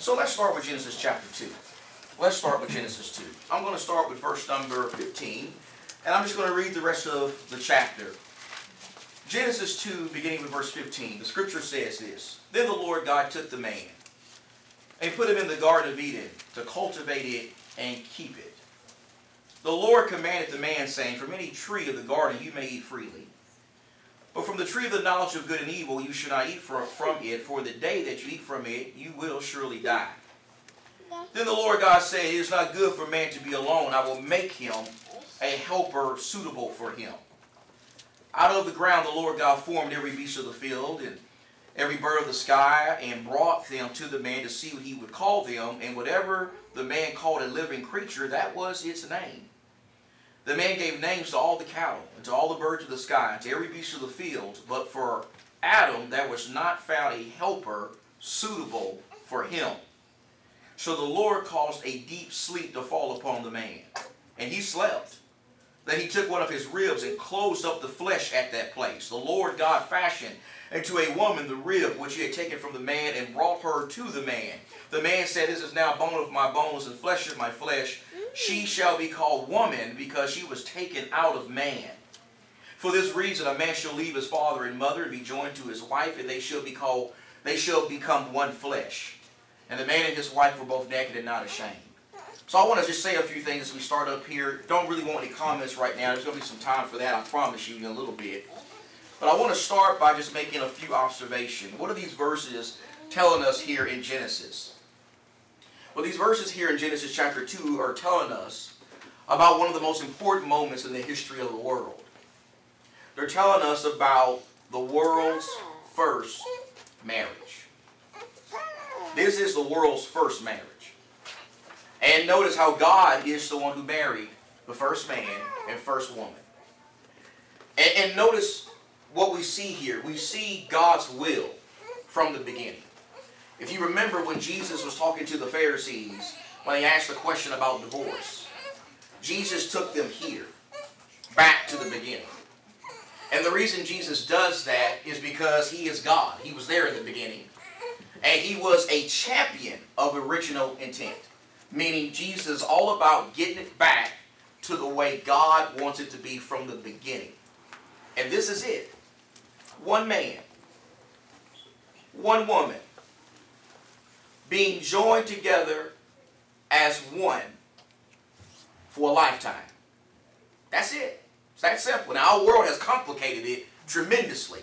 So let's start with Genesis chapter 2. Let's start with Genesis 2. I'm going to start with verse number 15, and I'm just going to read the rest of the chapter. Genesis 2, beginning with verse 15, the scripture says this Then the Lord God took the man and put him in the Garden of Eden to cultivate it and keep it. The Lord commanded the man, saying, From any tree of the garden you may eat freely. But from the tree of the knowledge of good and evil you shall not eat from, from it, for the day that you eat from it you will surely die. Then the Lord God said, It is not good for man to be alone. I will make him a helper suitable for him. Out of the ground the Lord God formed every beast of the field and every bird of the sky and brought them to the man to see what he would call them. And whatever the man called a living creature, that was its name. The man gave names to all the cattle, and to all the birds of the sky, and to every beast of the field. But for Adam there was not found a helper suitable for him. So the Lord caused a deep sleep to fall upon the man, and he slept. Then he took one of his ribs and closed up the flesh at that place. The Lord God fashioned into a woman the rib which he had taken from the man and brought her to the man. The man said, This is now bone of my bones and flesh of my flesh. She shall be called woman because she was taken out of man. For this reason a man shall leave his father and mother and be joined to his wife, and they shall be called they shall become one flesh. And the man and his wife were both naked and not ashamed. So I want to just say a few things as we start up here. Don't really want any comments right now. There's going to be some time for that, I promise you, in a little bit. But I want to start by just making a few observations. What are these verses telling us here in Genesis? Well, these verses here in Genesis chapter 2 are telling us about one of the most important moments in the history of the world. They're telling us about the world's first marriage. This is the world's first marriage. And notice how God is the one who married the first man and first woman. And, and notice what we see here. We see God's will from the beginning. If you remember when Jesus was talking to the Pharisees, when he asked the question about divorce, Jesus took them here, back to the beginning. And the reason Jesus does that is because he is God. He was there in the beginning. And he was a champion of original intent. Meaning Jesus is all about getting it back to the way God wants it to be from the beginning. And this is it. One man, one woman, being joined together as one for a lifetime. That's it. It's that simple. Now, our world has complicated it tremendously.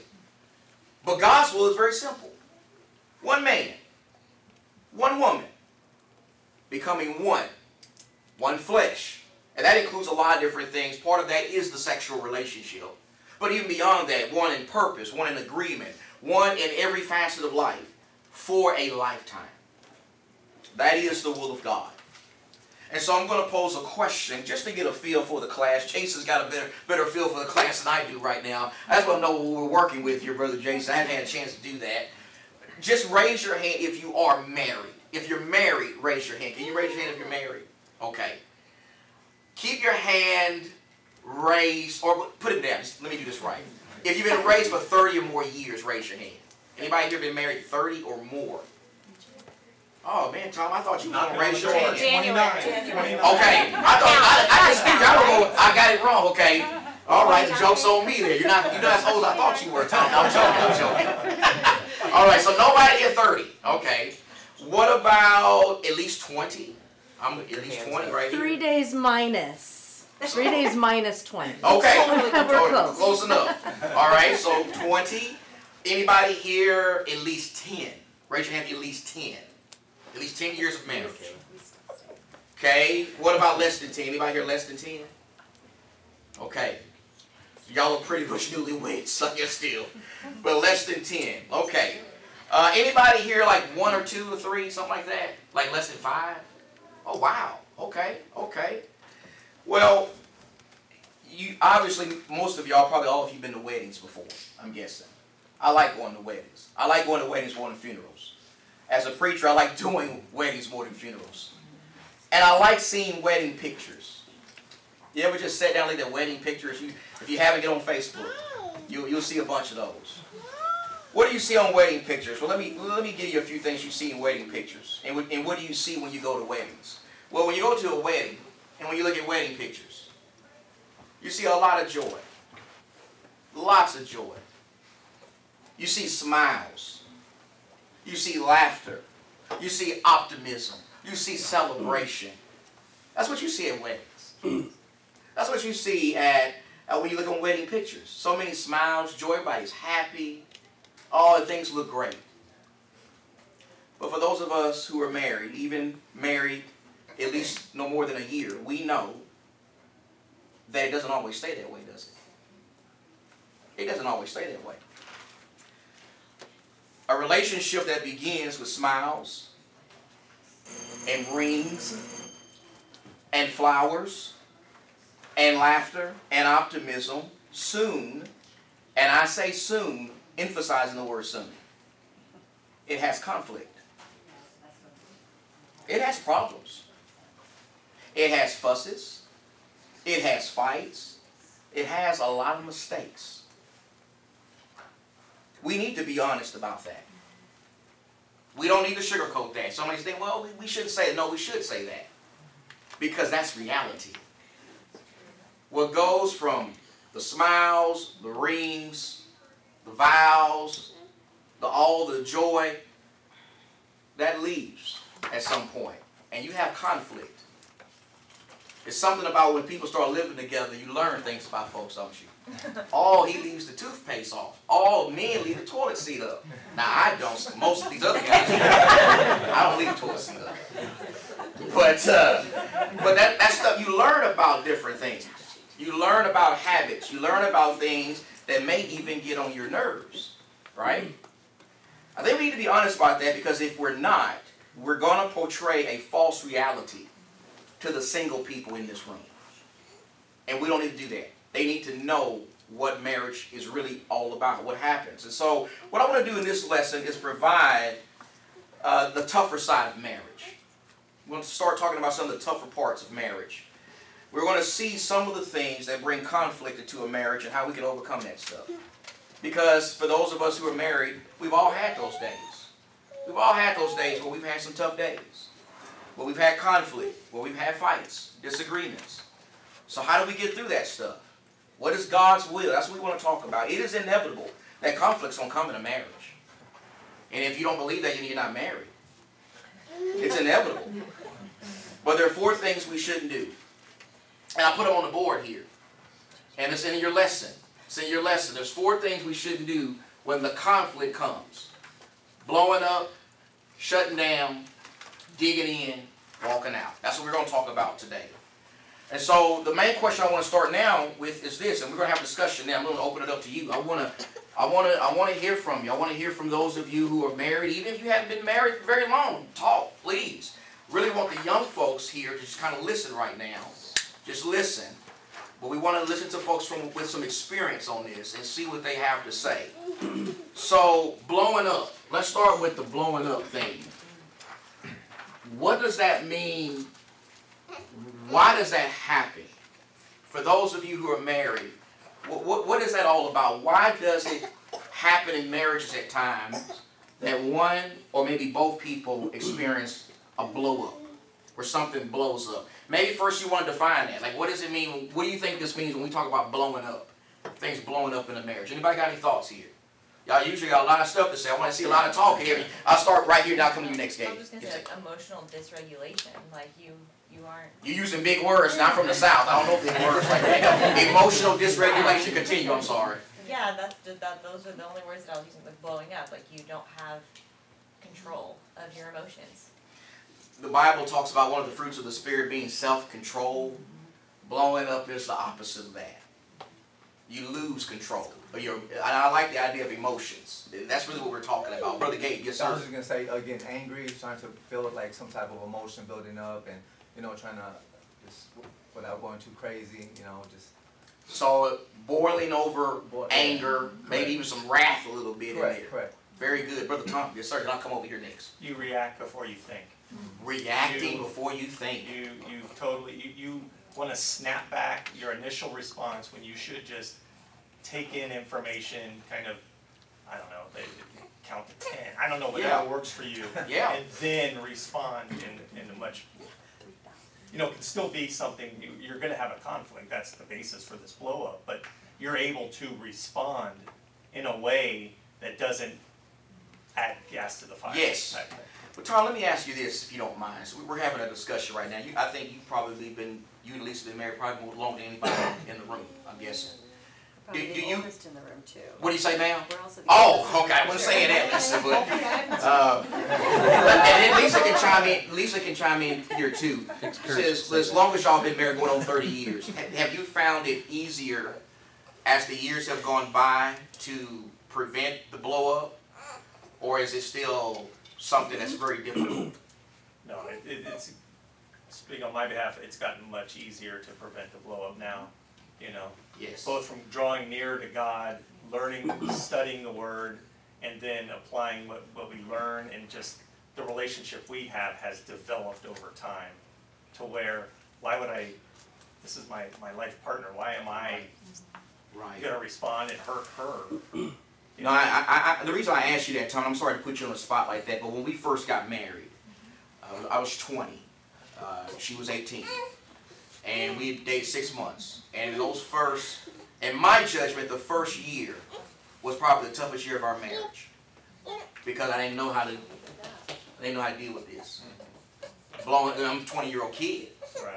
But God's will is very simple. One man, one woman, becoming one, one flesh. And that includes a lot of different things. Part of that is the sexual relationship. But even beyond that, one in purpose, one in agreement, one in every facet of life for a lifetime. That is the will of God. And so I'm going to pose a question just to get a feel for the class. Jason's got a better, better feel for the class than I do right now. I just want to know what we're working with here, Brother Jason. I haven't had a chance to do that. Just raise your hand if you are married. If you're married, raise your hand. Can you raise your hand if you're married? Okay. Keep your hand raised, or put it down. Let me do this right. If you've been raised for 30 or more years, raise your hand. Anybody here been married 30 or more? Oh man, Tom, I thought you were gonna raise your hand. January. Okay, I thought I, I just figured I don't know. I got it wrong. Okay, all right, the joke's on me there. You're not you're not as old as I thought you were, Tom. I'm joking. I'm joking. all right, so nobody at 30. Okay, what about at least 20? I'm at least 20 right here. Three days minus. Three days minus 20. Okay, We're close. close enough. All right, so 20. Anybody here at least 10? Raise your hand you're at least 10. At least 10 years of marriage. Okay, what about less than 10? Anybody here less than 10? Okay. Y'all are pretty much newlyweds, so you're still. But less than 10. Okay. Uh, anybody here like one or two or three, something like that? Like less than five? Oh, wow. Okay, okay. Well, you obviously, most of y'all, probably all of you, been to weddings before, I'm guessing. I like going to weddings. I like going to weddings more than funerals. As a preacher, I like doing weddings more than funerals. And I like seeing wedding pictures. You ever just sat down and look at wedding pictures? You, if you haven't, get on Facebook. You, you'll see a bunch of those. What do you see on wedding pictures? Well, let me let me give you a few things you see in wedding pictures. And, and what do you see when you go to weddings? Well, when you go to a wedding, and when you look at wedding pictures, you see a lot of joy. Lots of joy. You see smiles. You see laughter. You see optimism. You see celebration. That's what you see at weddings. That's what you see at uh, when you look on wedding pictures. So many smiles, joy, everybody's happy. All the things look great. But for those of us who are married, even married at least no more than a year, we know that it doesn't always stay that way, does it? It doesn't always stay that way. A relationship that begins with smiles and rings and flowers and laughter and optimism soon, and I say soon, emphasizing the word soon, it has conflict. It has problems. It has fusses. It has fights. It has a lot of mistakes. We need to be honest about that. We don't need to sugarcoat that. Somebody's thinking, well, we, we shouldn't say it. No, we should say that. Because that's reality. What goes from the smiles, the rings, the vows, the all the joy, that leaves at some point. And you have conflict. It's something about when people start living together, you learn things about folks, don't you? Oh, he leaves the toothpaste off. All men leave the toilet seat up. Now I don't. Most of these other guys, I don't leave the toilet seat up. But uh, but that that stuff you learn about different things. You learn about habits. You learn about things that may even get on your nerves, right? I think we need to be honest about that because if we're not, we're going to portray a false reality to the single people in this room. And we don't need to do that. They need to know what marriage is really all about, what happens. And so, what I want to do in this lesson is provide uh, the tougher side of marriage. We're going to start talking about some of the tougher parts of marriage. We're going to see some of the things that bring conflict into a marriage and how we can overcome that stuff. Because for those of us who are married, we've all had those days. We've all had those days where we've had some tough days, where we've had conflict, where we've had fights, disagreements. So, how do we get through that stuff? What is God's will? That's what we want to talk about. It is inevitable that conflicts don't come in a marriage. And if you don't believe that, you're not married. It's inevitable. But there are four things we shouldn't do. And I put them on the board here. And it's in your lesson. It's in your lesson. There's four things we shouldn't do when the conflict comes. Blowing up, shutting down, digging in, walking out. That's what we're going to talk about today. And so the main question I want to start now with is this, and we're going to have a discussion now. I'm going to open it up to you. I want to, I want to, I want to hear from you. I want to hear from those of you who are married, even if you haven't been married very long. Talk, please. Really want the young folks here to just kind of listen right now. Just listen. But we want to listen to folks from with some experience on this and see what they have to say. So blowing up. Let's start with the blowing up thing. What does that mean? Why does that happen? For those of you who are married, what, what, what is that all about? Why does it happen in marriages at times that one or maybe both people experience a blow up, where something blows up? Maybe first you want to define that. Like, what does it mean? What do you think this means when we talk about blowing up? Things blowing up in a marriage. Anybody got any thoughts here? Y'all usually got a lot of stuff to say. I want to see a lot of talk here. I'll start right here. Now come to you next game. I'm just gonna say like emotional dysregulation, like you, you aren't. You're using big words, not from the South. I don't know big words like that. Emotional dysregulation. Continue. I'm sorry. Yeah, that's, that, those are the only words that I was using, like blowing up, like you don't have control of your emotions. The Bible talks about one of the fruits of the Spirit being self-control. Blowing up is the opposite of that. You lose control. Or you're, I like the idea of emotions. That's really what we're talking about. Brother Gabe, yes, So I was just gonna say again, angry, trying to feel like some type of emotion building up, and you know, trying to just without going too crazy, you know, just So boiling over Boil- anger, maybe Correct. even some wrath a little bit in correct, there. correct. Very good. Brother Tom, yes, sir. And I'll come over here next. You react before you think. Mm-hmm. Reacting You- before you think. You, you totally, you, you wanna snap back your initial response when you should just take in information, kind of, I don't know, they- count to ten. I don't know Yeah. whatever works for you. Yeah. And then respond in, in a much, you know, it can still be something, you, you're gonna have a conflict, that's the basis for this blow up, but you're able to respond in a way that doesn't add gas to the fire. Yes. But Tom, let me ask you this, if you don't mind. So we- we're having a discussion right now. You, I think you've probably been, you and Lisa been married probably more longer than anybody in the room, I'm guessing. Probably do the you- oldest in the room too. What do you say, ma'am? We're also the Oh, oldest in okay, I the wasn't room. saying that, Lisa, but, uh, and then Lisa can chime in, Lisa can chime in here too. Says, as long as y'all been married going on thirty years, ha- have you found it easier as the years have gone by to prevent the blow up? Or is it still something that's very difficult? No, it, it, it's, speaking on my behalf, it's gotten much easier to prevent the blow up now, you know? Yes. both from drawing near to God, learning, studying the Word, and then applying what, what we learn, and just the relationship we have has developed over time to where, why would I, this is my, my life partner, why am I Right. gonna respond and hurt her? You No, know? I, I, I, the reason I asked you that, Tom, I'm sorry to put you on the spot like that, but when we first got married, uh, I was 20, uh, she was 18, and mm. we had dated six months. And those first, in my judgment, the first year was probably the toughest year of our marriage because I didn't know how to, I didn't know how to deal with this. Blowing, I'm a 20 year old kid. Right,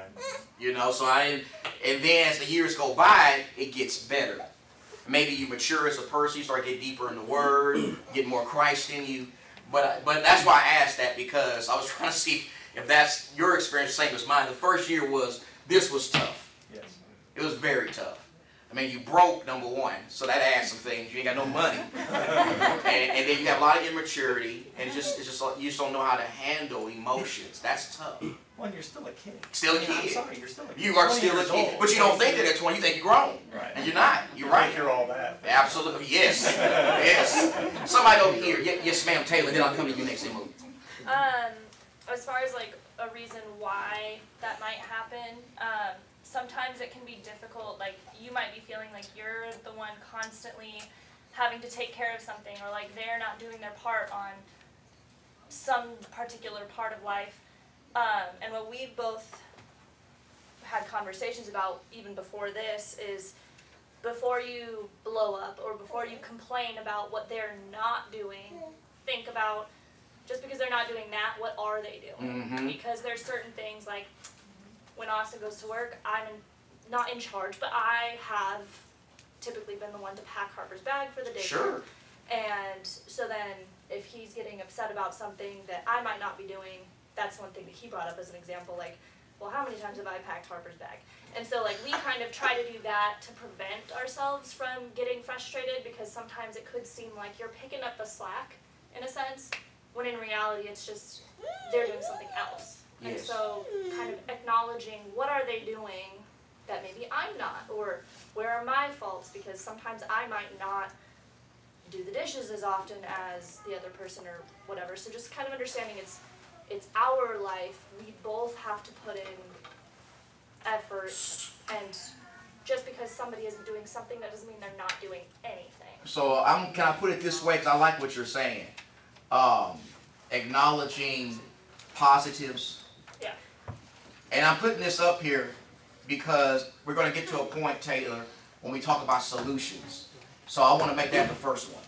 You know, so I didn't, and then as the years go by, it gets better. Maybe you mature as a person, you start getting deeper in the Word, get more Christ in you. But but that's why I asked that because I was trying to see if that's your experience, same as mine. The first year was this was tough. yes. It was very tough. I mean, you broke number one, so that adds some things. You ain't got no money, and, and then you have a lot of immaturity, and it's just it's just like you just don't know how to handle emotions. That's tough. Well, you're still a kid. Still a I mean, I'm sorry, you're still a kid. You are still a kid, old. but you don't think that at 20. You think you're grown, Right. and you're not. You're You right. think You're all that. Absolutely, yes, yes. Somebody over here, yes, ma'am, Taylor. Then I'll come to you next. Emo. Um, as far as like a reason why that might happen, um, sometimes it can be difficult. Like you might be feeling like you're the one constantly having to take care of something, or like they're not doing their part on some particular part of life. Um, and what we both had conversations about even before this is before you blow up or before you complain about what they're not doing, think about just because they're not doing that, what are they doing? Mm-hmm. Because there's certain things like when Austin goes to work, I'm in, not in charge, but I have typically been the one to pack Harper's bag for the day. Sure. And so then if he's getting upset about something that I might not be doing, that's one thing that he brought up as an example, like, well, how many times have I packed Harper's bag? And so like we kind of try to do that to prevent ourselves from getting frustrated because sometimes it could seem like you're picking up the slack in a sense, when in reality it's just they're doing something else. And so kind of acknowledging what are they doing that maybe I'm not or where are my faults because sometimes I might not do the dishes as often as the other person or whatever. So just kind of understanding it's it's our life. We both have to put in effort and just because somebody isn't doing something that doesn't mean they're not doing anything. So I'm. Can I put it this way? Because I like what you're saying. Um, acknowledging positives. Yeah. And I'm putting this up here because we're going to get to a point, Taylor, when we talk about solutions. So I want to make that the first one.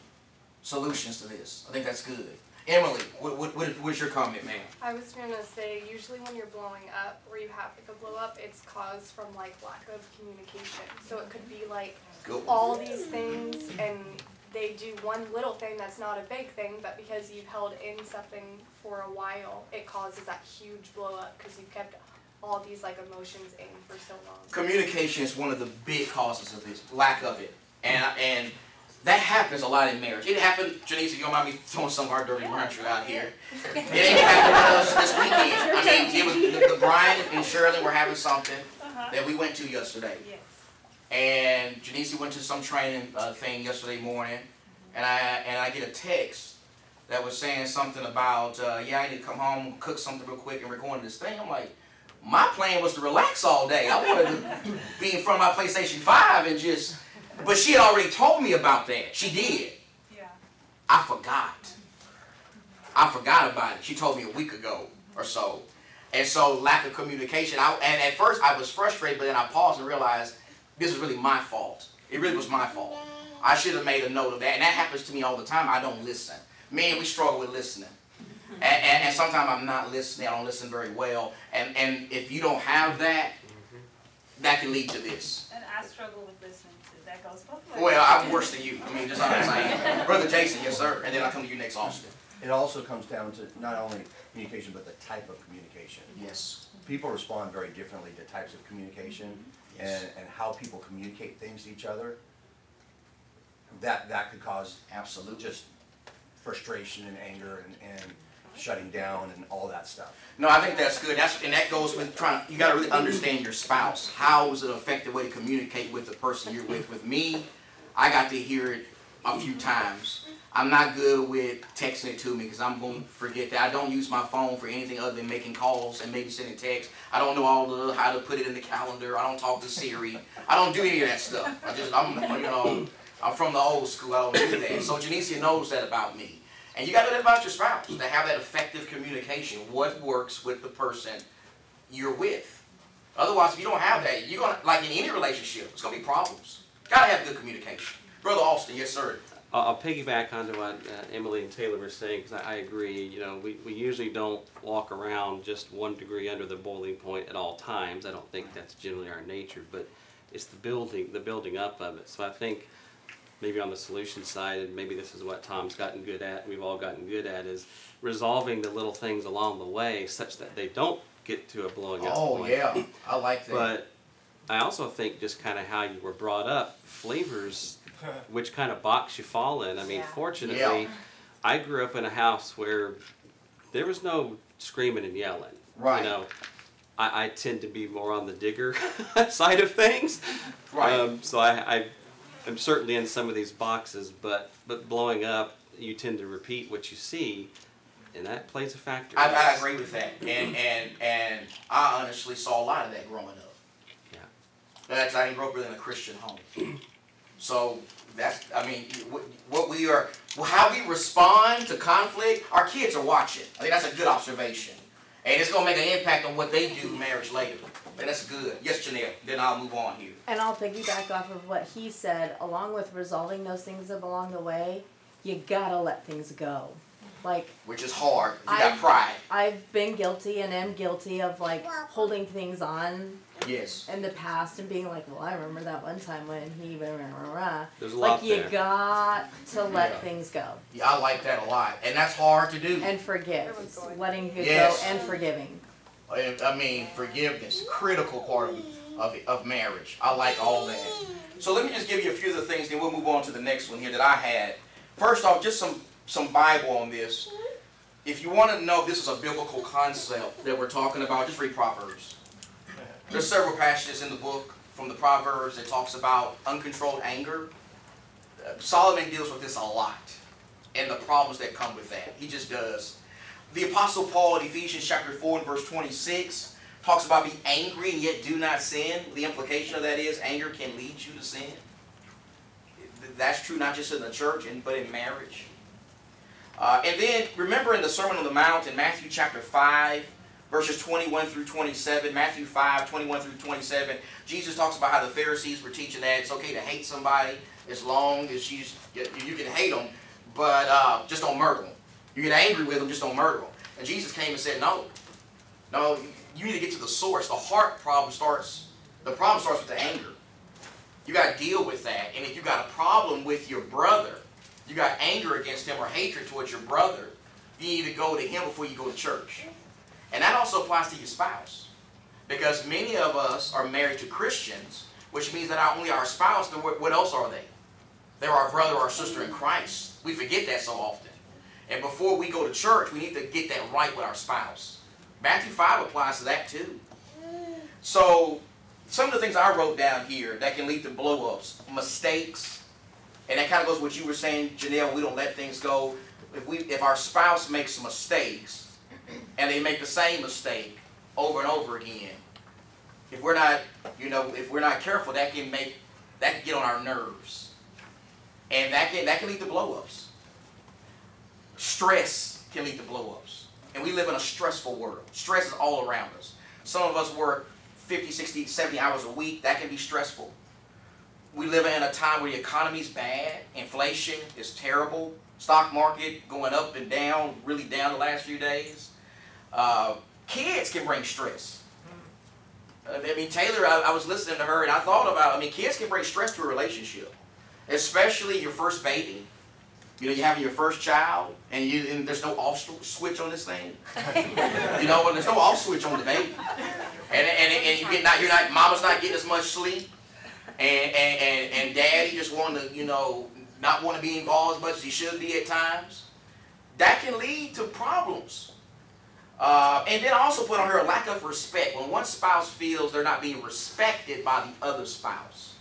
Solutions to this. I think that's good. Emily, what, what, what, what's your comment, ma'am? I was gonna say, usually when you're blowing up, or you have like a blow up, it's caused from like lack of communication. So it could be like Good all these things, and they do one little thing that's not a big thing, but because you've held in something for a while, it causes that huge blow up because you've kept all these like emotions in for so long. Communication is one of the big causes of this, lack of it. And, and that happens a lot in marriage. It happened, Janice, if you don't mind me throwing some of our dirty laundry out here. It ain't happened to us this weekend. I mean, it was, the, the Brian and Shirley were having something uh-huh. that we went to yesterday. Yes. And Janice went to some training uh, thing yesterday morning, and I and I get a text that was saying something about uh, yeah I need to come home, cook something real quick, and record this thing. I'm like, my plan was to relax all day. I wanted to be in front of my PlayStation Five and just. But she had already told me about that. She did. Yeah. I forgot. I forgot about it. She told me a week ago or so. And so lack of communication. I, and at first I was frustrated, but then I paused and realized this is really my fault. It really was my fault. I should have made a note of that. And that happens to me all the time. I don't listen. Man, we struggle with listening. And, and, and sometimes I'm not listening. I don't listen very well. And, and if you don't have that, that can lead to this. And I struggle with listening too, that goes both ways. Well, I'm worse than you. I mean, just I'm saying. Brother Jason, yes, sir. And then I'll come to you next, Austin. It also comes down to not only communication, but the type of communication. Yes. People respond very differently to types of communication mm-hmm. And, and how people communicate things to each other. That, that could cause Absolutely. just frustration and anger and, and shutting down and all that stuff. No, I think that's good. That's and that goes with trying. You got to really understand your spouse. How is it an effective way to communicate with the person you're with? With me, I got to hear it a few times. I'm not good with texting it to me because I'm going to forget that. I don't use my phone for anything other than making calls and maybe sending texts. I don't know all the how to put it in the calendar. I don't talk to Siri. I don't do any of that stuff. I just I'm you know I'm from the old school. I don't do that. So Janicia knows that about me. And you got to know that about your spouse to have that effective communication. What works with the person you're with. Otherwise, if you don't have that, you're gonna like in any relationship, it's gonna be problems. Gotta have good communication. Brother Austin, yes sir. I'll, I'll piggyback onto what uh, Emily and Taylor were saying because I, I agree. You know, we, we usually don't walk around just one degree under the boiling point at all times. I don't think that's generally our nature, but it's the building, the building up of it. So I think maybe on the solution side, and maybe this is what Tom's gotten good at, we've all gotten good at, is resolving the little things along the way such that they don't get to a blowing up Oh point. yeah, I like that. But I also think just kind of how you were brought up, flavors which kind of box you fall in. I mean, Yeah. fortunately, Yeah. I grew up in a house where there was no screaming and yelling. Right. You know, I, I tend to be more on the digger side of things. Right. Um, so I, I am certainly in some of these boxes, but but blowing up, you tend to repeat what you see, and that plays a factor. I, I agree with that, and and and I honestly saw a lot of that growing up. Yeah. That's I didn't grow up really in a Christian home, so that's I mean what, what we are how we respond to conflict. Our kids are watching. I think that's a good observation, and it's gonna make an impact on what they do in marriage later. And that's good. Yes, Janelle. Then I'll move on here. And I'll piggyback off of what he said, along with resolving those things along the way, you gotta let things go. Like, Which is hard. You I- got pride. I've been guilty and am guilty of like holding things on Yes. in the past and being like, well, I remember that one time when he, rah, rah, rah, rah. There's a lot like lot you there. got to let Yeah. things go Yeah, I like that a lot, and that's hard to do. and forgive, Everyone's going. letting it Yes. go and forgiving. I I mean, forgiveness, critical part of, of, of marriage. I like all that. So let me just give you a few of the things, then we'll move on to the next one here that I had. First off, just some, some Bible on this. If you want to know if this is a biblical concept that we're talking about, just read Proverbs. There's several passages in the book from the Proverbs that talks about uncontrolled anger. Uh, Solomon deals with this a lot and the problems that come with that. He just does. The Apostle Paul in Ephesians chapter 4 and verse 26 talks about be angry and yet do not sin. The implication of that is anger can lead you to sin. That's true not just in the church, but in marriage. Uh, and then remember in the Sermon on the Mount in Matthew chapter 5, verses 21 through 27, Matthew 5, 21 through 27, Jesus talks about how the Pharisees were teaching that it's okay to hate somebody as long as you, you can hate them, but uh, just don't murder them. You get angry with them, just don't murder them. And Jesus came and said, no. No, you need to get to the source. The heart problem starts, the problem starts with the anger. You got to deal with that. And if you got a problem with your brother, you got anger against him or hatred towards your brother, you need to go to him before you go to church. And that also applies to your spouse. Because many of us are married to Christians, which means that not only our spouse, then what else are they? They're our brother or our sister in Christ. We forget that so often. And before we go to church, we need to get that right with our spouse. Matthew 5 applies to that too. So, some of the things I wrote down here that can lead to blow ups, mistakes, and that kind of goes with what you were saying, Janelle, we don't let things go. If we if our spouse makes mistakes and they make the same mistake over and over again, if we're not, you know, if we're not careful, that can make that can get on our nerves. And that can that can lead to blow ups. stress can lead to blow-ups. And we live in a stressful world. Stress is all around us. Some of us work 50, 60, 70 hours a week. That can be stressful. We live in a time where the economy's bad. Inflation is terrible. Stock market going up and down, really down the last few days. Uh, kids can bring stress. Uh, I mean, Taylor, I, I was listening to her and I thought about, I mean, kids can bring stress to a relationship, especially your first baby. You know, you're having your first child, and you and there's no off switch on this thing. you know, and there's no off switch on the baby, and and, and you get not you're not mama's not getting as much sleep, and and and, and daddy just want to you know not want to be involved as much as he should be at times. That can lead to problems. Uh, and then also put on her a lack of respect. When one spouse feels they're not being respected by the other spouse,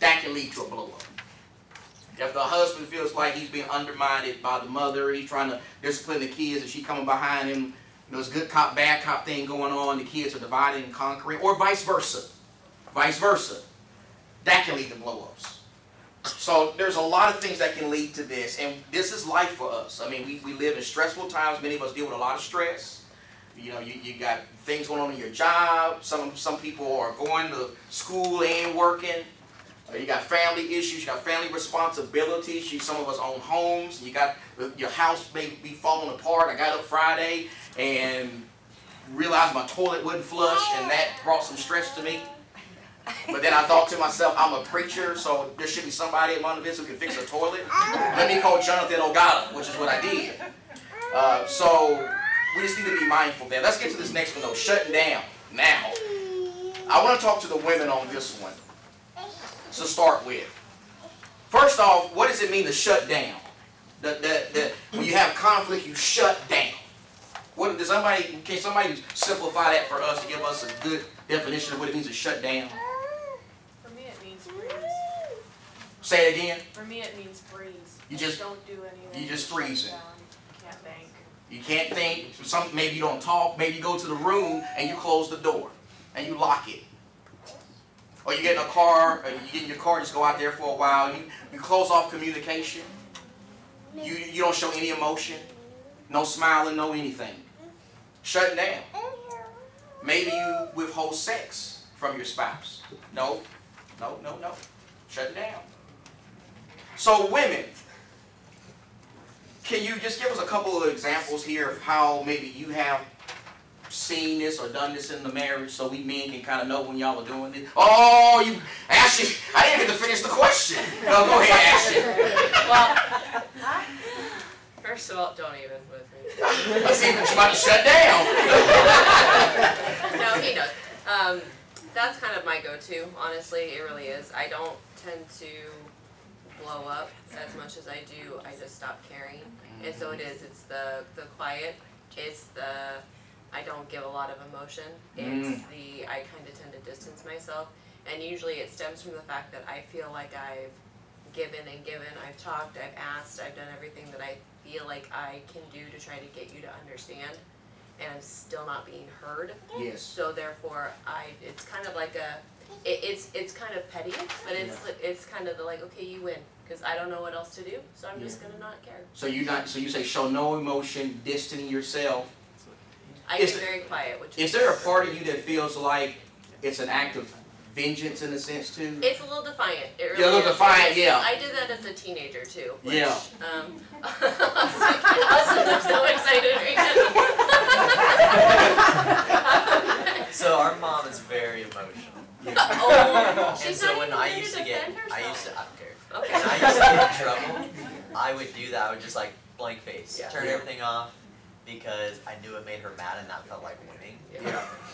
that can lead to a blow up. If the husband feels like he's being undermined by the mother, he's trying to discipline the kids, and she coming behind him, you know, this good cop, bad cop thing going on, the kids are dividing and conquering, or vice versa. Vice versa. That can lead to blow-ups. So there's a lot of things that can lead to this, and this is life for us. I mean, we, we live in stressful times. Many of us deal with a lot of stress. You know, you, you got things going on in your job. Some some people are going to school and working. Uh, You got family issues, you got family responsibilities. You, some of us own homes. You got your house may be falling apart. I got up Friday and realized my toilet wouldn't flush, and that brought some stress to me. But then I thought to myself, I'm a preacher, so there should be somebody at Monte Vista who can fix a toilet. Let me call Jonathan Ogata, which is what I did. Uh, so we just need to be mindful there. Let's get to this next one though, shutting down. Now, I want to talk to the women on this one to start with. First off, what does it mean to shut down? The, the, the, when you have conflict, you shut down. What does somebody can somebody simplify that for us to give us a good definition of what it means to shut down? For me, it means freeze. Say it again. For me, it means freeze. You just- don't do anything. you just shut freeze it. down. Can't think. You can't think. Some maybe you don't talk. Maybe you go to the room and you close the door and you lock it. Or you get in a car. Or you get in your car. And just go out there for a while. You you close off communication. You you don't show any emotion. No smiling. No anything. Shutting down. Maybe you withhold sex from your spouse. No, no, no, no. Shutting down. So women, can you just give us a couple of examples here of how maybe you have seen this or done this in the marriage so we men can kind of know when y'all are doing this? Oh, you, Ashley, I didn't get to finish the question. No, go ahead, Ashley. Well, first of all, don't even with me. I see that you about to shut down. No, he knows. Um, that's kind of my go-to, honestly, it really is. I don't tend to blow up as much as I do, I just stop caring. And so it is, it's the, the quiet, it's the, I don't give a lot of emotion. It's mm. the, I kind of tend to distance myself. And usually it stems from the fact that I feel like I've given and given, I've talked, I've asked, I've done everything that I feel like I can do to try to get you to understand. And I'm still not being heard. Yes. So therefore, I, it's kind of like a, it, it's, it's kind of petty, but it's, it's kind of the like, okay, you win, cause I don't know what else to do, so I'm just gonna not care. So you not so you say show no emotion, distancing yourself. I Is get it- very quiet, which is. Is there a part of you that feels like it's an act of vengeance in a sense too? It's a little defiant, it really Yeah, a little is. defiant, yeah. I did that as a teenager too, which, Yeah. um, Austin looks so excited right So our mom is very emotional. Now. Oh, And she's so not when even I there used to to get, defend I used to, I herself. don't care. Okay. When I used to get in trouble, I would do that. I would just like blank face, Yeah. turn Yeah. everything off, because I knew it made her mad and that felt like winning. Yeah.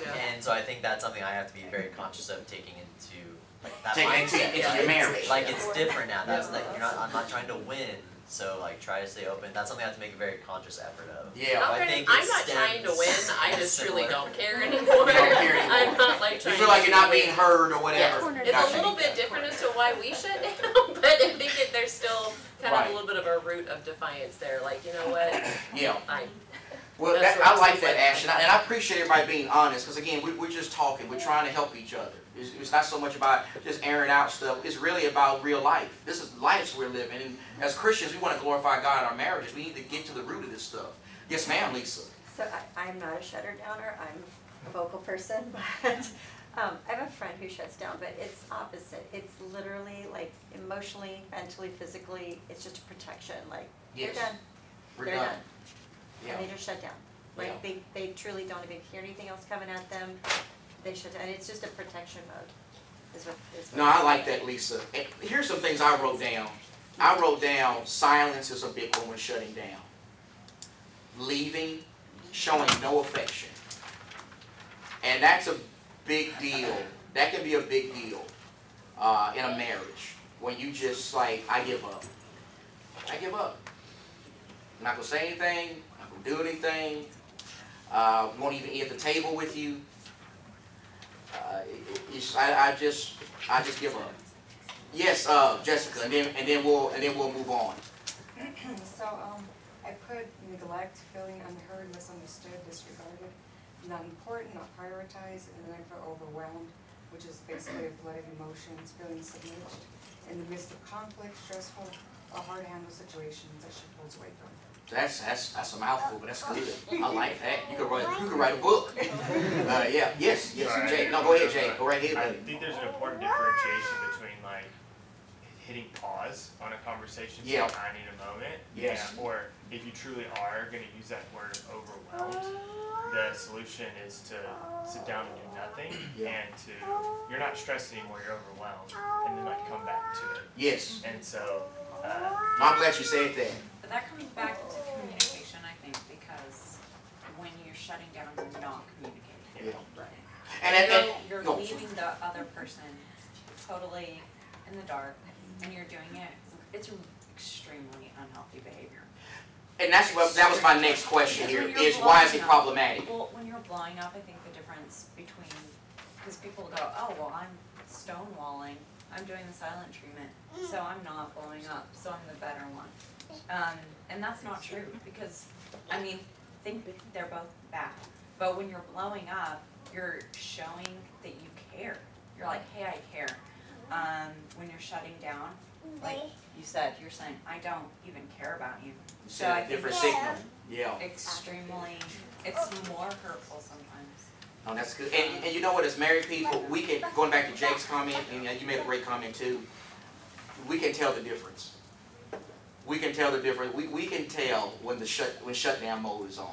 Yeah. And so I think that's something I have to be very conscious of taking into like that Taking mindset. into- into Yeah, your it's- marriage. Like it's different now. That's Yeah. like you're not. I'm not trying to win. So like try to stay open. That's something I have to make a very conscious effort of. Yeah. Not I trying to- think I'm not trying to win, I just really don't care anymore. Don't care anymore. I'm not like trying. You feel like to you're not being heard or whatever. Yes, it's Gotcha. a little bit different as to why we shut down, but I think it, there's still kind Right. of a little bit of a root of defiance there, like, you know what, Yeah. fine. Well, That's that, what I it like seems that, like. Ash, and I, and I appreciate everybody being honest, because again, we, we're just talking, we're trying to help each other. It's, it's not so much about just airing out stuff, it's really about real life. This is lives we're living, and as Christians, we want to glorify God in our marriages. We need to get to the root of this stuff. Yes, ma'am, Lisa. So I, I'm not a shutter downer, I'm a vocal person, but um, I have a friend who shuts down, but it's opposite. It's literally like emotionally, mentally, physically, it's just a protection, like, they're Yes. done, We're they're done. done. And they just shut down. Yeah. Like, they, they truly don't even hear anything else coming at them, they shut down, and it's just a protection mode, is what, is what. No, I like that, Lisa. And here's some things I wrote down. I wrote down silence is a big one when shutting down. Leaving, showing no affection. And that's a big deal. That can be a big deal uh, in a marriage when you just like, I give up. I give up. I'm not gonna say anything. I'm not gonna do anything. Uh, won't even eat at the table with you. Uh, I, I just, I just give up. Yes, uh, Jessica, and then, and then we'll, and then we'll move on. So, um, I put neglect, feeling unheard, misunderstood, disregarded, not important, not prioritized, and then I put overwhelmed, which is basically a flood of emotions, feeling submerged in the midst of conflict, stressful, or hard to handle situations that she pulls away from. That's, that's, that's a mouthful, but that's good. I like that. You could write, you could write a book. Uh, yeah, yes, yes, Sorry. Jay, no, go ahead, Jay, go right ahead, I buddy. think there's an important differentiation between like hitting pause on a conversation, saying, Yeah. I need a moment. Yes. Yeah, Or if you truly are gonna use that word overwhelmed, the solution is to sit down and do nothing Yeah. and to, you're not stressed anymore, you're overwhelmed, and then like come back to it. Yes, And so, uh, I'm glad you said that. But that comes back to communication, I think, because when you're shutting down, you're not communicating. Right. And, and, and, You're no, leaving the other person totally in the dark, and you're doing it, it's extremely unhealthy behavior. and that's what, that was my next question here, Because when you're is why is it blowing up- problematic? Well, when you're blowing up, I think the difference between, because people go, oh, well, I'm stonewalling, I'm doing the silent treatment, so I'm not blowing up, so I'm the better one. Um, and that's not true, because, I mean, think they're both bad, but when you're blowing up, you're showing that you care. You're like, hey, I care. Um, when you're shutting down, like you said, you're saying, I don't even care about you. You So I a think different it's signal, yeah. extremely, it's more hurtful sometimes. No, that's good. And, and you know what, as married people, we can, going back to Jake's comment, and uh, you made a great comment too, we can tell the difference. We can tell the difference. We, we can tell when the shut, when shutdown mode is on,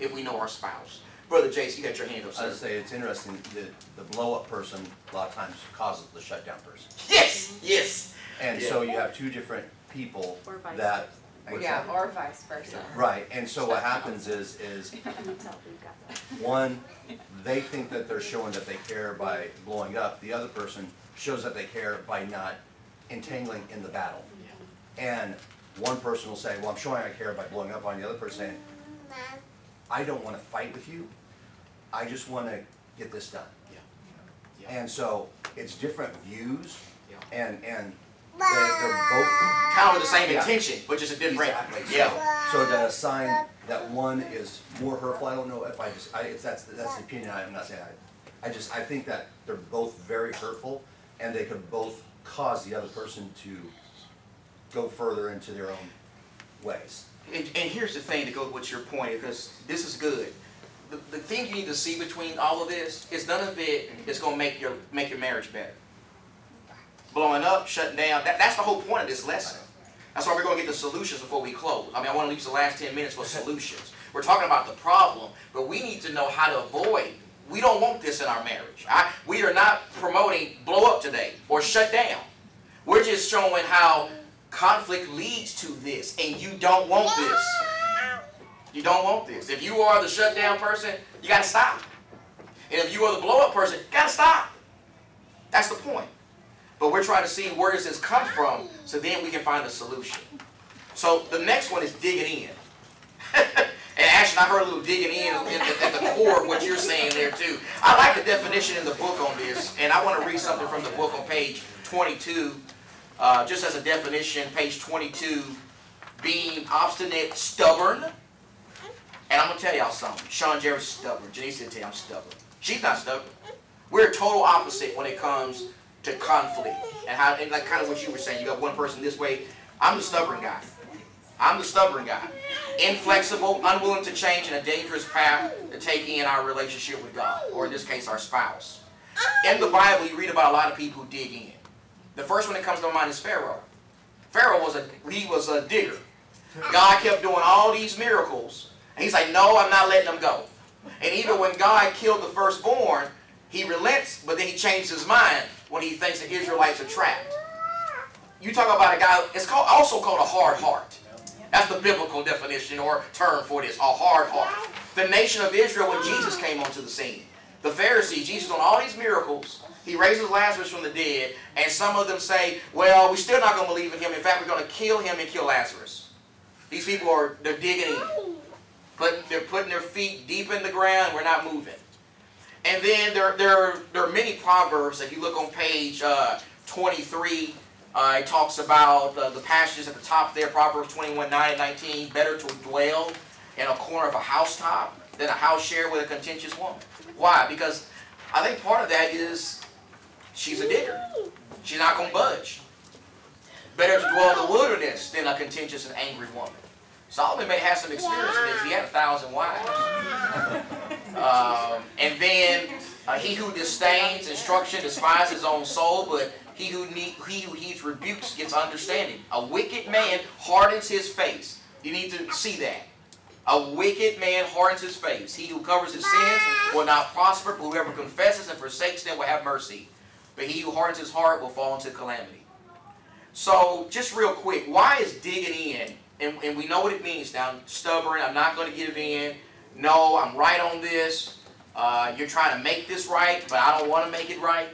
if we know our spouse. Brother Jason, you got your hand up, I sir. would say it's interesting that the blow-up person a lot of times causes the shutdown person. Yes, yes. And so you have two different people Or vice that. what's Yeah, that? or vice versa. Right, and so what happens is, is Can you tell we've got that? one, they think that they're showing that they care by blowing up. The other person shows that they care by not entangling in the battle. And one person will say, well, I'm showing I care by blowing up on the other person saying, I don't wanna fight with you, I just wanna get this done. Yeah. Yeah. And so it's different views Yeah. and, and they, they're both. Kind of with the same Yeah. intention, but just a different, Exactly. yeah. So to assign that one is more hurtful, I don't know if I just, I, it's, that's, that's the opinion, I'm not saying I, I just, I think that they're both very hurtful and they could both cause the other person to go further into their own ways. And, and here's the thing to go with your point, because this is good. The, the thing you need to see between all of this is none of it is gonna make your, make your marriage better. Blowing up, shutting down, that, that's the whole point of this lesson. That's why we're gonna get the solutions before we close. I mean, I wanna leave the last ten minutes for solutions. We're talking about the problem, but we need to know how to avoid. We don't want this in our marriage. I, we are not promoting blow up today or shut down. We're just showing how conflict leads to this, and you don't want this. You don't want this. If you are the shutdown person, you gotta stop. And if you are the blow up person, you gotta stop. That's the point. But we're trying to see where does this come from, so then we can find a solution. So the next one is digging in. and actually, I heard a little digging in at the, core of what you're saying there too. I like the definition in the book on this, and I want to read something from the book on page 22, uh, just as a definition, page 22, being obstinate, stubborn, And I'm gonna tell y'all something. Sean Jerry's stubborn. Janice did tell you I'm stubborn. She's not stubborn. We're a total opposite when it comes to conflict and how and like kind of what you were saying. You got one person this way. I'm the stubborn guy. I'm the stubborn guy. Inflexible, unwilling to change, and a dangerous path to take in our relationship with God, or in this case, our spouse. In the Bible, you read about a lot of people who dig in. The first one that comes to mind is Pharaoh. Pharaoh was a he was a digger. God kept doing all these miracles, and he's like, "No, I'm not letting them go." And even when God killed the firstborn, he relents, but then he changed his mind when he thinks the Israelites are trapped. You talk about a guy, it's called also called a hard heart. That's the biblical definition or term for this, a hard heart. The nation of Israel when Jesus came onto the scene. The Pharisees, Jesus doing all these miracles. He raises Lazarus from the dead, and some of them say, well, we're still not going to believe in him. In fact, we're going to kill him and kill Lazarus. These people are, they're digging in. But they're putting their feet deep in the ground. We're not moving. And then there, there, there are many proverbs. If you look on page uh, 23, uh, it talks about uh, the passages at the top there, Proverbs 21, 9 and 19. Better to dwell in a corner of a housetop than a house share with a contentious woman. Why? Because I think part of that is she's a digger. She's not going to budge. Better to dwell in the wilderness than a contentious and angry woman. Solomon may have some experience in this. He had a thousand wives. Um, and then uh, he who disdains instruction despises his own soul, but he who need, he who heeds rebukes gets understanding. A wicked man hardens his face. You need to see that. A wicked man hardens his face. He who covers his sins will not prosper, but whoever confesses and forsakes them will have mercy. But he who hardens his heart will fall into calamity. So, just real quick, why is digging in, and, and we know what it means now, stubborn, I'm not going to give in, no, I'm right on this, uh, you're trying to make this right, but I don't want to make it right.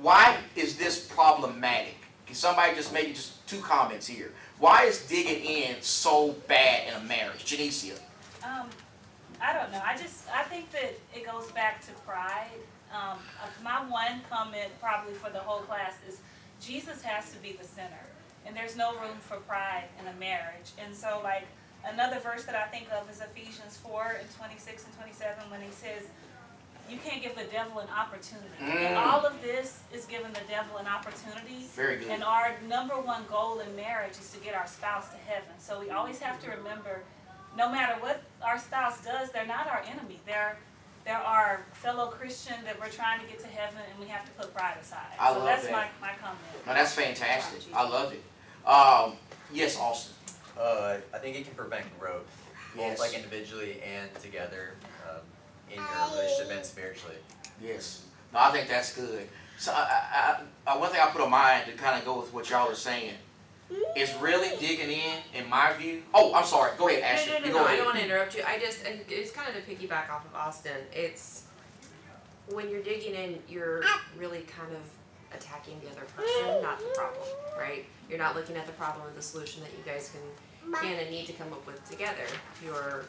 Why is this problematic? Can somebody just maybe just two comments here? Why is digging in so bad in a marriage? Janicia. Um, I don't know. I just I think that it goes back to pride. Um, my one comment probably for the whole class is Jesus has to be the center, and there's no room for pride in a marriage. And so, like another verse that I think of is Ephesians four and twenty six and twenty seven when he says. You can't give the devil an opportunity. And Mm. all of this is giving the devil an opportunity. Very good. And our number one goal in marriage is to get our spouse to heaven. So we always have to remember no matter what our spouse does, they're not our enemy. They're they're fellow Christian that we're trying to get to heaven, and we have to put pride aside. I so love that's that. my my comment. No, that's fantastic. I love it. Um, yes, Austin. Uh, I think it can prevent growth, both Yes. like individually and together, um, in your relationship and spiritually. Yes. No, I think that's good. So I, I, I, one thing I put on mind to kind of go with what y'all are saying is really digging in, in my view. Oh, I'm sorry. Go ahead, Ashley. No, no, no, no, I don't wanna interrupt you, I just, it's kind of to piggyback off of Austin, it's, when you're digging in, you're really kind of attacking the other person, not the problem, right? You're not looking at the problem or the solution that you guys can, can and need to come up with together, you're,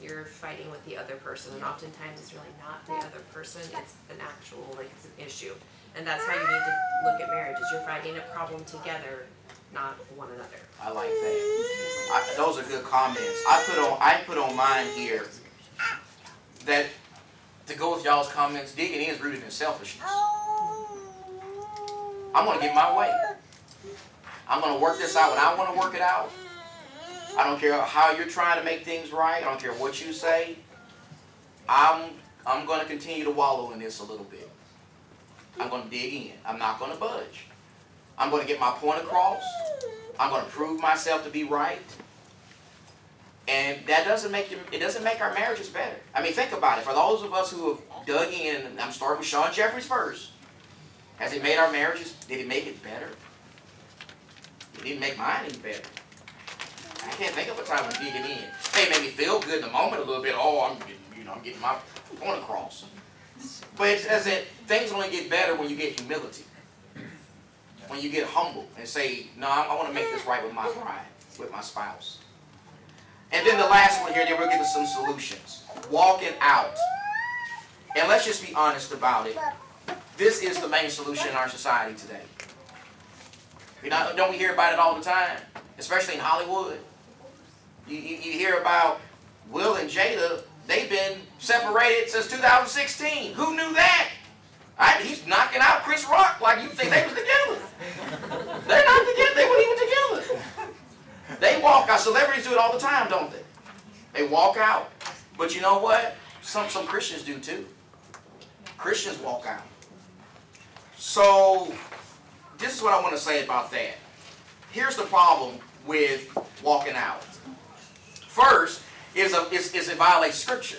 you're fighting with the other person, and oftentimes it's really not the other person, it's an actual, like, it's an issue. And that's how you need to look at marriage, is you're fighting a problem together, not one another. I like that. I, those are good comments. I put on I put on mine here that to go with y'all's comments, digging in is rooted in selfishness. I'm gonna get my way. I'm gonna work this out when I want to work it out. I don't care how you're trying to make things right. I don't care what you say. I'm I'm gonna continue to wallow in this a little bit. I'm gonna dig in. I'm not gonna budge. I'm gonna get my point across. I'm going to prove myself to be right. And that doesn't make you, it doesn't make our marriages better. I mean, think about it. For those of us who have dug in, I'm starting with Sean Jeffries first. Has it made our marriages, did it make it better? It didn't make mine any better. I can't think of a time when digging in. Hey, it made me feel good in the moment a little bit. Oh, I'm getting, you know, I'm getting my point across. But it doesn't, things only get better when you get humility when you get humble and say, no, I, I want to make this right with my bride, with my spouse. And then the last one here, then we'll get to some solutions. Walking out. And let's just be honest about it. This is the main solution in our society today. You know, don't we hear about it all the time? Especially in Hollywood. You, you, you hear about Will and Jada, they've been separated since 2016. Who knew that? I, he's knocking out Chris Rock like you think they was together. They're not together. They weren't even together. They walk out. Celebrities do it all the time, don't they? They walk out. But you know what? Some some Christians do too. Christians walk out. So this is what I want to say about that. Here's the problem with walking out. First, is a is, is it violates scripture.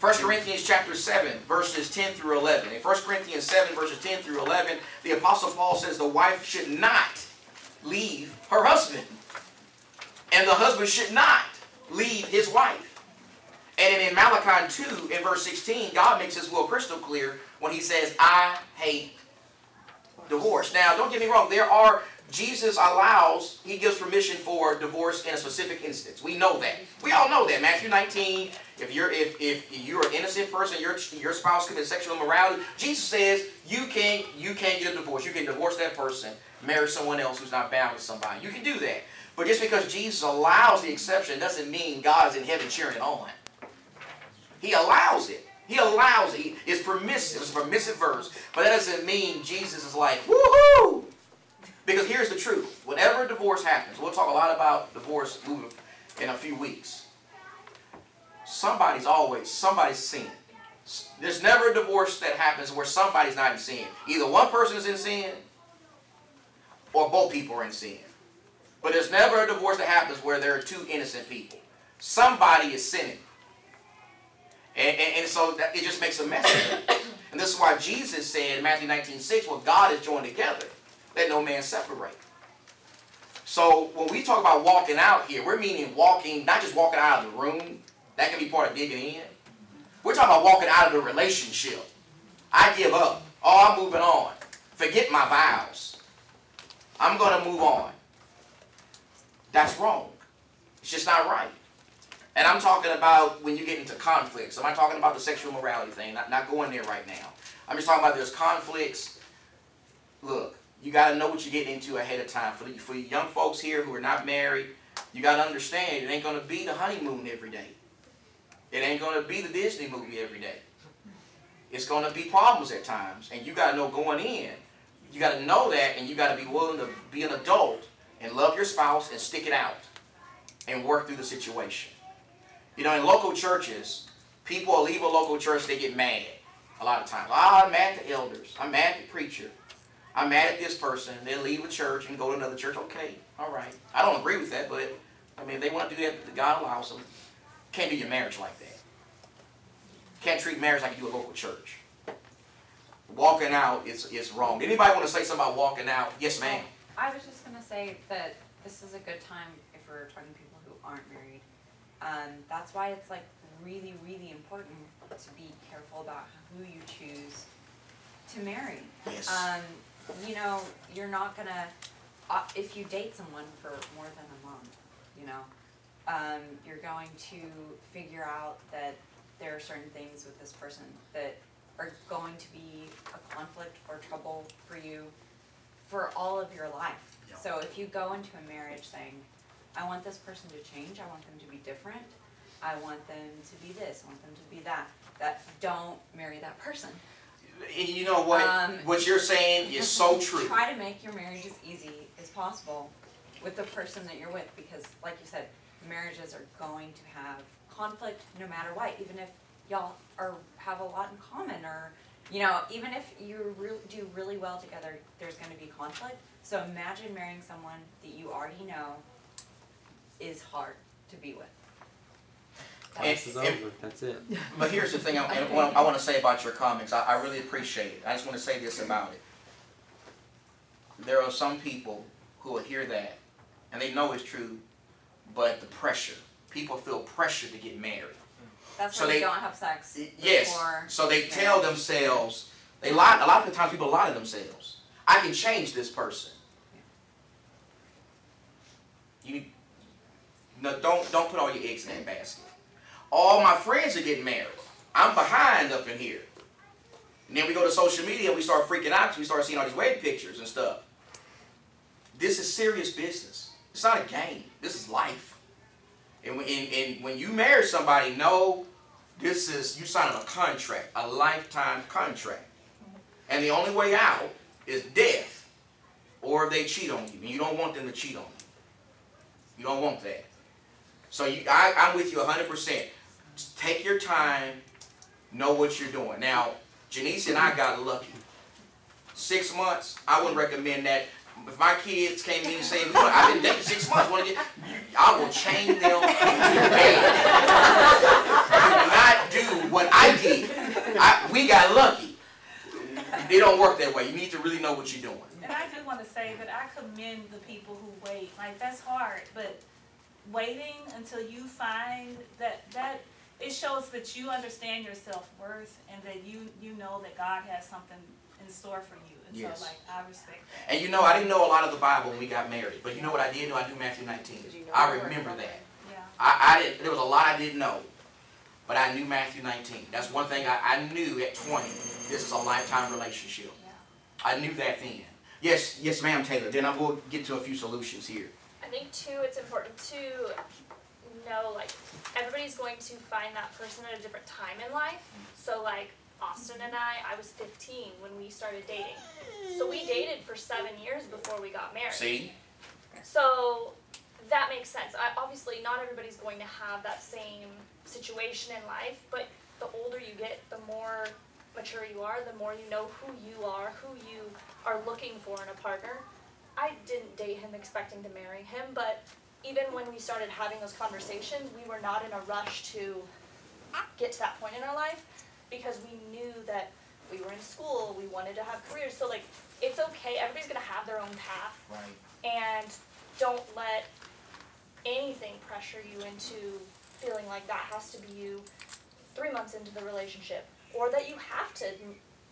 1 Corinthians chapter 7, verses 10 through 11. In 1 Corinthians 7, verses 10 through 11, the Apostle Paul says the wife should not leave her husband. And the husband should not leave his wife. And in Malachi 2, in verse 16, God makes his will crystal clear when he says, I hate divorce. Now, don't get me wrong, there are, Jesus allows, he gives permission for divorce in a specific instance. We know that. We all know that. Matthew 19, if you're if if you're an innocent person, your your spouse commits sexual immorality, Jesus says you can you can get a divorce. You can divorce that person, marry someone else who's not bound to somebody. You can do that. But just because Jesus allows the exception doesn't mean God is in heaven cheering it on. He allows it. He allows it. It's permissive. It's a permissive verse. But that doesn't mean Jesus is like, woohoo! Because here's the truth. Whenever divorce happens, we'll talk a lot about divorce in a few weeks. Somebody's always, somebody's sin. There's never a divorce that happens where somebody's not in sin. Either one person is in sin or both people are in sin. But there's never a divorce that happens where there are two innocent people. Somebody is sinning. And, and, and so that, it just makes a mess. And this is why Jesus said in Matthew 19, 6, what God has joined together, let no man separate. So when we talk about walking out here, we're meaning walking, not just walking out of the room. That can be part of digging in. We're talking about walking out of the relationship. I give up. Oh, I'm moving on. Forget my vows. I'm going to move on. That's wrong. It's just not right. And I'm talking about when you get into conflicts. I'm not talking about the sexual morality thing, not, not going there right now. I'm just talking about there's conflicts. Look, you got to know what you're getting into ahead of time. For, the, for you young folks here who are not married, you got to understand it ain't going to be the honeymoon every day. It ain't going to be the Disney movie every day. It's going to be problems at times. And you got to know going in, you got to know that and you got to be willing to be an adult and love your spouse and stick it out and work through the situation. You know, in local churches, people leave a local church, they get mad a lot of times. Oh, I'm mad at the elders. I'm mad at the preacher. I'm mad at this person. They leave a church and go to another church. Okay, all right. I don't agree with that, but I mean, if they want to do that, God allows them. Can't do your marriage like that. Can't treat marriage like you do a local church. Walking out is, is wrong. Anybody want to say something about walking out? Yes, ma'am. I was just gonna say that this is a good time if we're talking to people who aren't married. Um, that's why it's like really, really important to be careful about who you choose to marry. Yes. Um, you know, you're not gonna, uh, if you date someone for more than a month, you know, um, you're going to figure out that there are certain things with this person that are going to be a conflict or trouble for you for all of your life. Yeah. So if you go into a marriage saying, I want this person to change, I want them to be different, I want them to be this, I want them to be that, that don't marry that person. You know what? Um, what you're saying is so true. Try to make your marriage as easy as possible with the person that you're with because like you said, marriages are going to have conflict no matter what, even if y'all are have a lot in common or you know, even if you really do really well together, there's gonna be conflict. So imagine marrying someone that you already know is hard to be with. And- is and- over, that's it. But here's the thing I, I, want- I want to say about your comments. I, I really appreciate it. I just want to say this about it. There are some people who will hear that and they know it's true, but the pressure. People feel pressure to get married. That's So why they- you don't have sex Yes. So they tell marriage. themselves, they lie, a lot of the times people lie to themselves. I can change this person. You, no, don't, don't put all your eggs in that basket. All my friends are getting married. I'm behind up in here. And then we go to social media and we start freaking out because we start seeing all these wedding pictures and stuff. This is serious business. It's not a game. This is life. And when, and, and when you marry somebody, know this is, you signing a contract, a lifetime contract. And the only way out is death. Or they cheat on you. And you don't want them to cheat on you. You don't want that. So you, I, I'm with you 100%. Take your time, know what you're doing. Now, Janice and I got lucky. Six months, I wouldn't recommend that. If my kids came to me and "Look, I've been dating six months, want to get, I will chain them to. Do not do what I did. I, we got lucky. It don't work that way. You need to really know what you're doing. And I do wanna say that I commend the people who wait, like, that's hard, but waiting until you find that, that, it shows that you understand your self-worth and that you, you know that God has something in store for you, and Yes. so like, I respect that. And you know, I didn't know a lot of the Bible when we got married, but you know what I did know? I knew Matthew 19. I remember that. Yeah. I, I didn't. There was a lot I didn't know, but I knew Matthew 19. That's one thing I, I knew at 20. This is a lifetime relationship. Yeah. I knew that then. Yes, yes, ma'am, Taylor. Then I'm going to get to a few solutions here. I think too, it's important to know like everybody's going to find that person at a different time in life. So like Austin and I, I was 15 when we started dating. So we dated for seven years before we got married. See? So that makes sense. I, obviously, not everybody's going to have that same situation in life, but the older you get, the more mature you are, the more you know who you are, who you are looking for in a partner. I didn't date him expecting to marry him, but even when we started having those conversations, we were not in a rush to get to that point in our life because we knew that we were in school, we wanted to have careers. So like it's okay, everybody's gonna have their own path Right. and don't let anything pressure you into feeling like that has to be you three months into the relationship or that you have to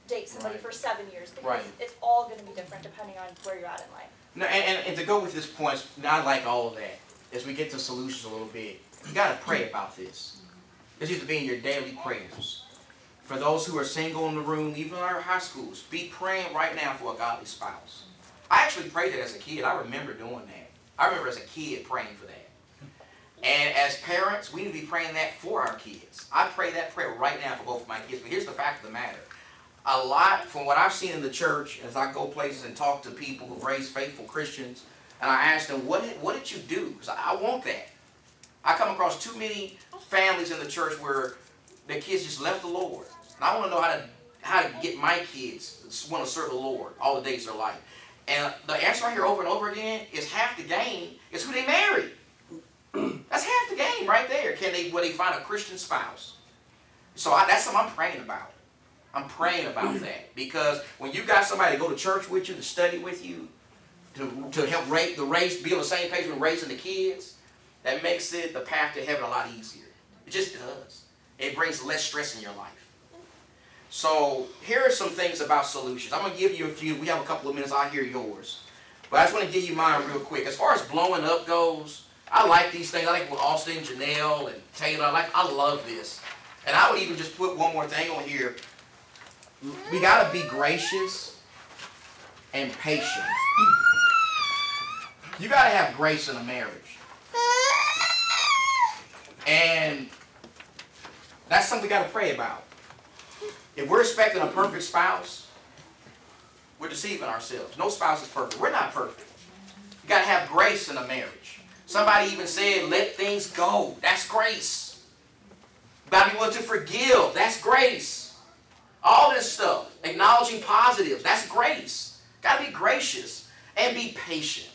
date somebody Right. for seven years because Right. it's all going to be different depending on where you're at in life. No, and, and, and to go with this point, I like all of that. As we get to solutions a little bit, you got to pray about this. This needs to be in your daily prayers. For those who are single in the room, even in our high schools, be praying right now for a godly spouse. I actually prayed that as a kid. I remember doing that. I remember as a kid praying for that. And as parents, we need to be praying that for our kids. I pray that prayer right now for both of my kids. But here's the fact of the matter. A lot, from what I've seen in the church, as I go places and talk to people who've raised faithful Christians, and I ask them, what did, what did you do? Because I, want that. I come across too many families in the church where their kids just left the Lord. And I want to know how to how to get my kids to want to serve the Lord all the days of their life. And the answer I hear over and over again is half the game is who they marry. That's half the game right there. Can they will they find a Christian spouse? So I, that's something I'm praying about. I'm praying about that because when you got somebody to go to church with you, to study with you, to, to help raise the race, be on the same page with raising the kids, that makes it the path to heaven a lot easier. It just does. It brings less stress in your life. So here are some things about solutions. I'm gonna give you a few. We have a couple of minutes. I'll hear yours, but I just want to give you mine real quick. As far as blowing up goes, I like these things. I like what Austin, Janelle, and Taylor. I like. I love this. And I would even just put one more thing on here. We gotta be gracious and patient. You gotta have grace in a marriage. And that's something we gotta pray about. If we're expecting a perfect spouse, we're deceiving ourselves. No spouse is perfect. We're not perfect. You gotta have grace in a marriage. Somebody even said, let things go. That's grace. You gotta be willing to forgive. That's grace. All this stuff. Acknowledging positives. That's grace. Gotta be gracious and be patient.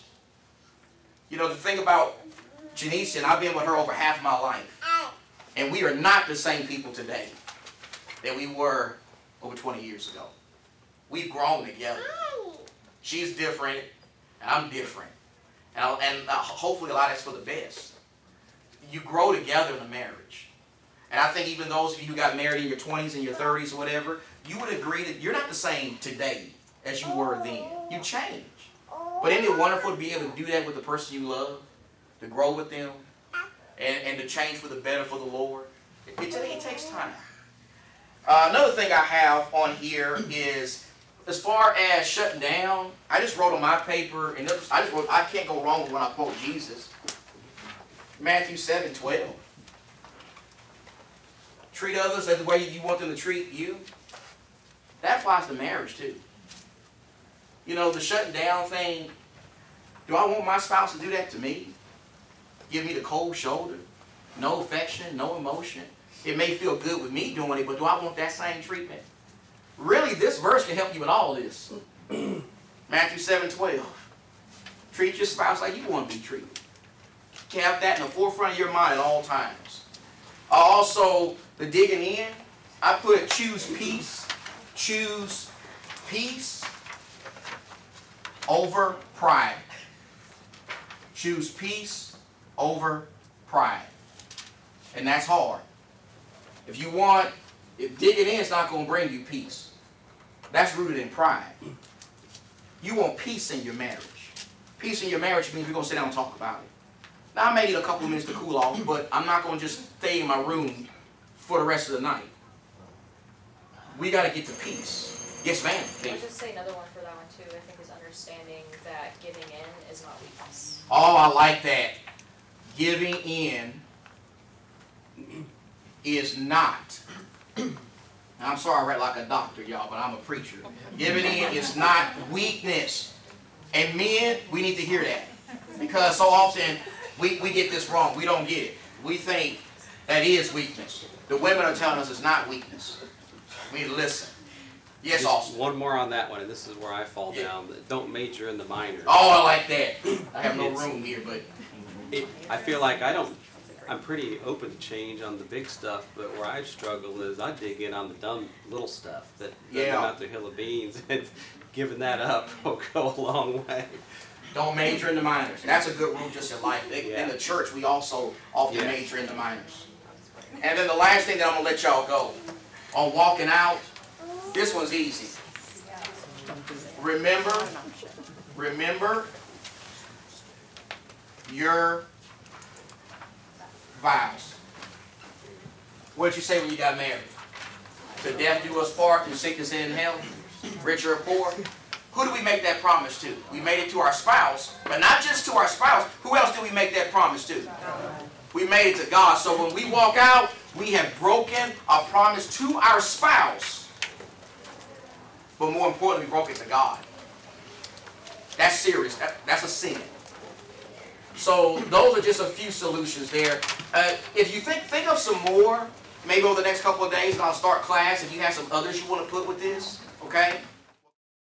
You know, the thing about Janice, and I've been with her over half my life. And we are not the same people today that we were over 20 years ago. We've grown together. She's different, and I'm different. And, and uh, hopefully a lot of that's for the best. You grow together in a marriage. And I think even those of you who got married in your 20s and your 30s or whatever, you would agree that you're not the same today as you were then. You change. But isn't it wonderful to be able to do that with the person you love? To grow with them? And, and to change for the better for the Lord? It, it, it takes time. Uh, another thing I have on here is as far as shutting down, I just wrote on my paper, and I just wrote, I can't go wrong with when I quote Jesus. Matthew seven twelve. Treat others as the way you want them to treat you. That applies to marriage too. You know, the shutting down thing, do I want my spouse to do that to me? Give me the cold shoulder? No affection, no emotion? It may feel good with me doing it, but do I want that same treatment? Really, this verse can help you with all this. Matthew seven twelve. Treat your spouse like you want to be treated. Have that in the forefront of your mind at all times. Also, the digging in, I put choose peace, choose peace over pride. Choose peace over pride. And that's hard. If you want, if digging in is not going to bring you peace, that's rooted in pride. You want peace in your marriage. Peace in your marriage means we're going to sit down and talk about it. Now, I may need a couple of minutes to cool off, but I'm not going to just stay in my room for the rest of the night. We got to get to peace. Yes, ma'am. I'll just say another one for that one too, I think is understanding that giving in is not weakness. Oh, I like that. Giving in is not. Now, I'm sorry I read like a doctor, y'all, but I'm a preacher. Giving in is not weakness. And men, we need to hear that. Because so often we, we get this wrong. We don't get it. We think that is weakness. The women are telling us it's not weakness. We listen. Yes, Just Austin. One more on that one, and this is where I fall Yeah. down. Don't major in the minor. Oh, I like that. I have no It's- room here, but It, I feel like I don't. I'm pretty open to change on the big stuff, but where I struggle is I dig in on the dumb little stuff that Yeah. to a hill of beans, and giving that up will go a long way. Don't major in the minors. That's a good rule just in life. In- In the church, we also often Yeah. major in the minors. And then the last thing that I'm gonna let y'all go on walking out. This one's easy. Remember, remember your vows. What'd you say when you got married? To death do us part, to sickness and in hell, rich or poor. Who do we make that promise to? We made it to our spouse, but not just to our spouse. Who else do we make that promise to? We made it to God. So when we walk out, we have broken a promise to our spouse, but more importantly, we broke it to God. That's serious. That- that's a sin. So those are just a few solutions there. Uh, if you think think of some more, maybe over the next couple of days, and I'll start class. If you have some others you want to put with this, okay?